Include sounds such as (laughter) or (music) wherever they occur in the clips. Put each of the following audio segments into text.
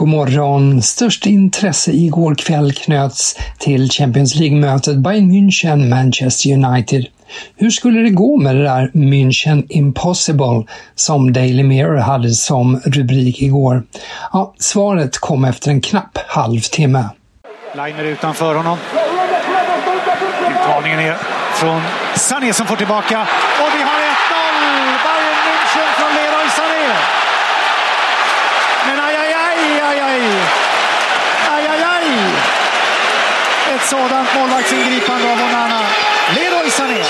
God morgon! Störst intresse igår kväll knöts till Champions League-mötet Bayern München-Manchester United. Hur skulle det gå med det där München Impossible som Daily Mirror hade som rubrik igår? Ja, svaret kom efter en knapp halvtimme. Liner utanför honom. Utmaningen är från Sané som får tillbaka. Och vi har 1-0! Bayern München från Leroy Sané. Men aj, aj, aj, aj, aj. Aj, aj, aj. Ett sådant målvaktsingripande av Onana. Leroy Sané.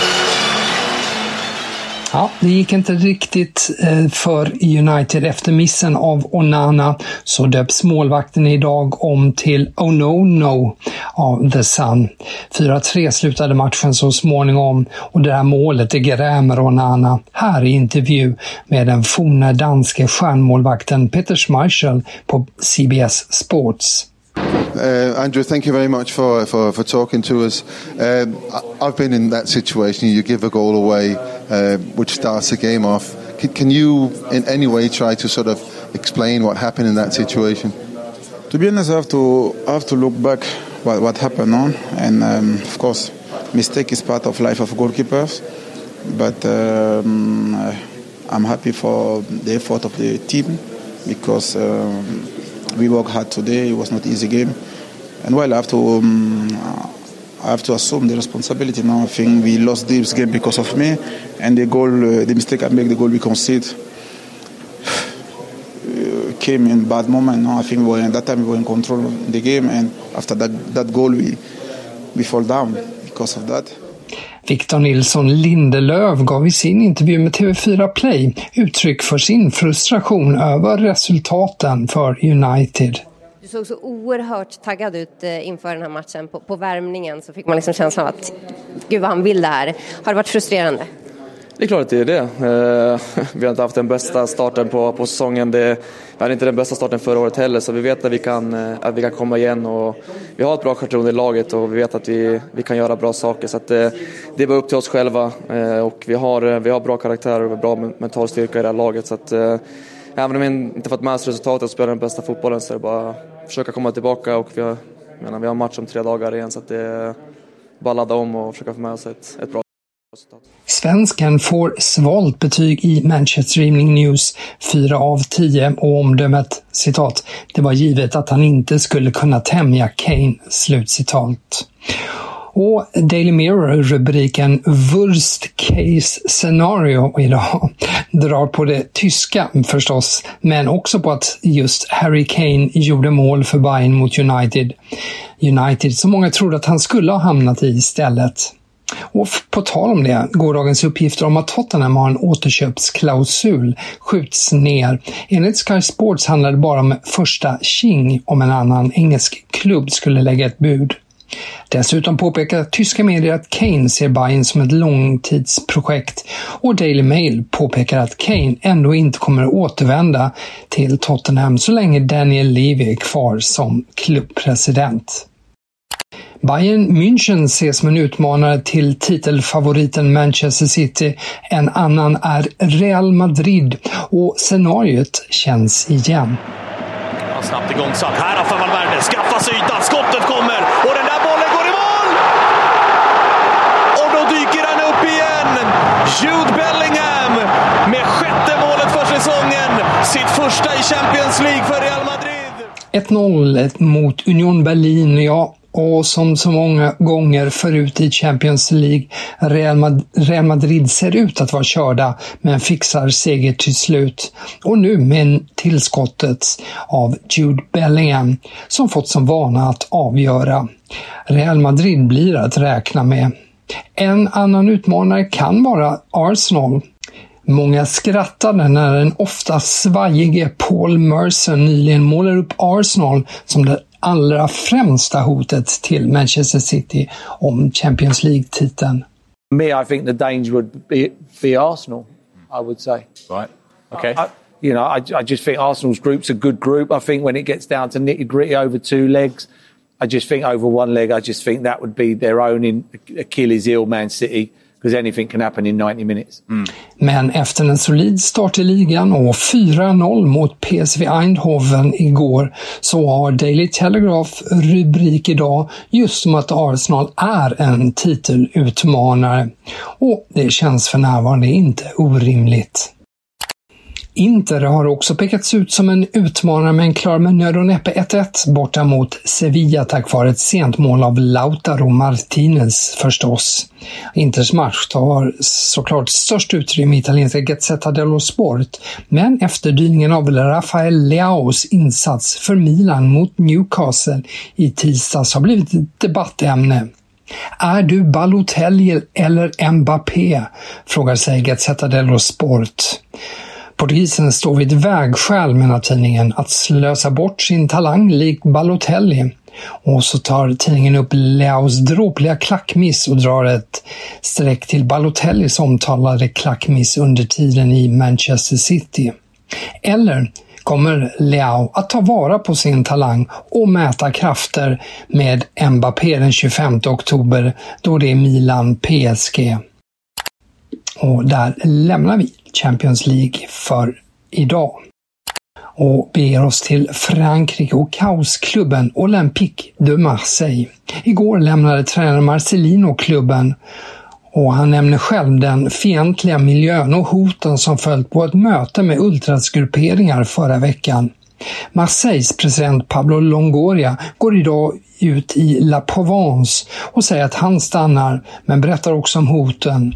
Ja, det gick inte riktigt eh, för United efter missen av Onana så döps målvakten idag om till Oh No No av The Sun. 4-3 slutade matchen så småningom och det här målet det grämer Onana. Här i intervju med den forne danske stjärnmålvakten Peter Schmeichel på CBS Sports. Uh, Andrew, thank you very much for, for, for talking to us. Um, I- I've been in that situation. You give a goal away, uh, which starts the game off. Can, can you, in any way, try to sort of explain what happened in that situation? To be honest, I have to I have to look back what what happened on, and um, of course, mistake is part of life of goalkeepers. But um, I'm happy for the effort of the team because um, we worked hard today. It was not easy game, and while I have to. Um, I have to assume the responsibility now. I think we lost this game because of me, and the goal, uh, the mistake I make, the goal we concede, (sighs) uh, came in bad moment. No, I think we were at that time we were in control of the game, and after that that goal we we fall down because of that. Victor Nilsson Lindelöf gav i sin intervju med TV4 Play uttryck för sin frustration över resultaten för United. Du såg så oerhört taggad ut eh, inför den här matchen. På, på värmningen så fick man liksom känslan av att gud vad han vill det här. Har det varit frustrerande? Det är klart att det är det. Eh, (laughs) vi har inte haft den bästa starten på, på säsongen. Det, vi hade inte den bästa starten förra året heller så vi vet att vi kan, eh, att vi kan komma igen och vi har ett bra förtroende i laget och vi vet att vi, vi kan göra bra saker. Så att det, det är bara upp till oss själva och vi har, vi har bra karaktär och bra mental styrka i det här laget. Så att, även om vi inte fått med oss resultatet och spelar den bästa fotbollen så är det bara att försöka komma tillbaka och vi har, menar, vi har match om tre dagar igen så att det är bara att ladda om och försöka få med oss ett, ett bra. Svensken får svalt betyg i Manchester Evening News 4 av 10 och omdömet citat “Det var givet att han inte skulle kunna tämja Kane”. Slutcitat. Och Daily Mirror-rubriken “Worst case scenario” (laughs) idag drar på det tyska förstås, men också på att just Harry Kane gjorde mål för Bayern mot United. United som många trodde att han skulle ha hamnat i istället. Och på tal om det, gårdagens uppgifter om att Tottenham har en återköpsklausul skjuts ner. Enligt Sky Sports handlar det bara om första tjing om en annan engelsk klubb skulle lägga ett bud. Dessutom påpekar tyska medier att Kane ser Bayern som ett långtidsprojekt och Daily Mail påpekar att Kane ändå inte kommer att återvända till Tottenham så länge Daniel Levy är kvar som klubbpresident. Bayern München ses som en utmanare till titelfavoriten Manchester City. En annan är Real Madrid och scenariot känns igen. Snabbt igångsatt. Här har Valverde skaffat sig ytan. Skottet kommer och den där bollen går i mål! Och då dyker han upp igen! Jude Bellingham med sjätte målet för säsongen. Sitt första i Champions League för Real Madrid. 1-0 mot Union Berlin. Ja, och som så många gånger förut i Champions League, Real Madrid ser ut att vara körda men fixar seger till slut. Och nu med tillskottet av Jude Bellingham som fått som vana att avgöra. Real Madrid blir att räkna med. En annan utmanare kan vara Arsenal. Många skrattade när den ofta svajige Paul Merson nyligen målar upp Arsenal som det allra främsta hotet till Manchester City om Champions League-titeln. Me, I think the danger would be, be Arsenal, I would say. Right. Okay. I, you know, I, I just think Arsenal's group's a good group. I think when it gets down to nitty gritty over two legs, I just think over one leg, I just think that would be their own in Achilles heel Man City. Because anything can happen in 90 minutes. Mm. Men efter en solid start i ligan och 4-0 mot PSV Eindhoven igår så har Daily Telegraph rubrik idag just som att Arsenal är en titelutmanare. Och det känns för närvarande inte orimligt. Inter har också pekats ut som en utmanare men klar med nöd och näppe 1-1 borta mot Sevilla tack vare ett sent mål av Lautaro Martinez förstås. Inters match tar såklart störst utrymme i italienska Gazzetta dello Sport, men efterdyningen av Rafael Leaos insats för Milan mot Newcastle i tisdags har blivit ett debattämne. Är du Balotelli eller Mbappé? frågar sig Gazzetta dello Sport. Portugisen står vid ett vägskäl, menar tidningen, att slösa bort sin talang likt Balotelli. Och så tar tidningen upp Leos dråpliga klackmiss och drar ett streck till Balotellis omtalade klackmiss under tiden i Manchester City. Eller kommer Leao att ta vara på sin talang och mäta krafter med Mbappé den 25 oktober då det är Milan PSG. Och där lämnar vi Champions League för idag. Och beger oss till Frankrike och kaosklubben Olympique de Marseille. Igår lämnade tränare Marcelino klubben och han nämner själv den fientliga miljön och hoten som följt på ett möte med ultrasgrupperingar förra veckan. Marseilles president Pablo Longoria går idag ut i La Provence och säger att han stannar, men berättar också om hoten.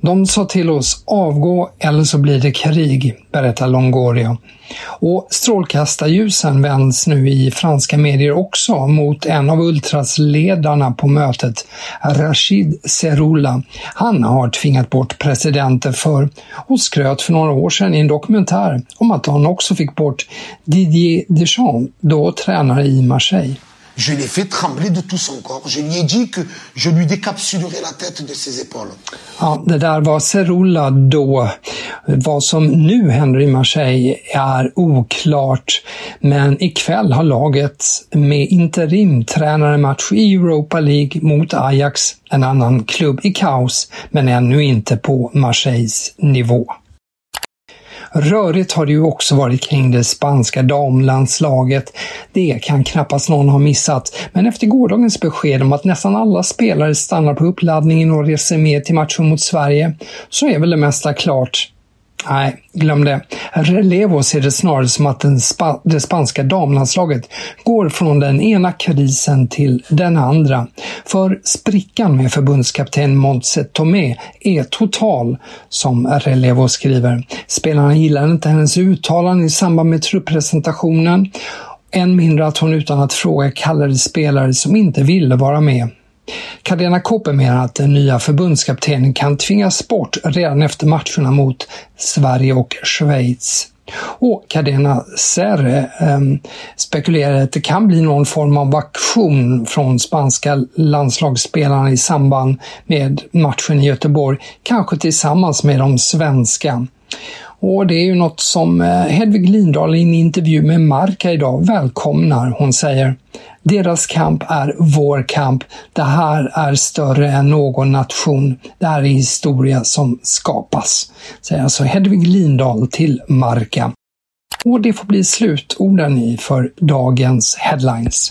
De sa till oss avgå eller så blir det krig, berättar Longoria. Och strålkastarljusen vänds nu i franska medier också mot en av ultrasledarna på mötet, Rashid Serula. Han har tvingat bort presidenter för och skröt för några år sedan i en dokumentär om att han också fick bort Didier Deschamps, då tränare i Marseille. Je l'ai fait trembler de tout son corps. Je lui ai dit que je lui décapsulerai la tête de ses épaules. Ja, det där var Cerulla då. Vad som nu händer i Marseille är oklart. Men ikväll har laget med interimtränare match i Europa League mot Ajax, en annan klubb i kaos, men ännu inte på Marseilles nivå. Rörigt har det ju också varit kring det spanska damlandslaget. Det kan knappast någon ha missat, men efter gårdagens besked om att nästan alla spelare stannar på uppladdningen och reser med till matchen mot Sverige så är väl det mesta klart. Nej, glöm det. Relevo ser det snarare som att den spa det spanska damlandslaget går från den ena krisen till den andra. För sprickan med förbundskapten Montse Tomé är total, som Relevo skriver. Spelarna gillar inte hennes uttalanden i samband med truppresentationen. Än mindre att hon utan att fråga kallade spelare som inte ville vara med. Kadena Koppe menar att den nya förbundskaptenen kan tvingas bort redan efter matcherna mot Sverige och Schweiz. Och Cadena Serre eh, spekulerar att det kan bli någon form av aktion från spanska landslagsspelarna i samband med matchen i Göteborg, kanske tillsammans med de svenska. Och det är ju något som eh, Hedvig Lindahl i en intervju med Marka idag välkomnar. Hon säger deras kamp är vår kamp. Det här är större än någon nation. Det här är historia som skapas. Säger alltså Hedvig Lindahl till Marka. Och det får bli slutorden för dagens headlines.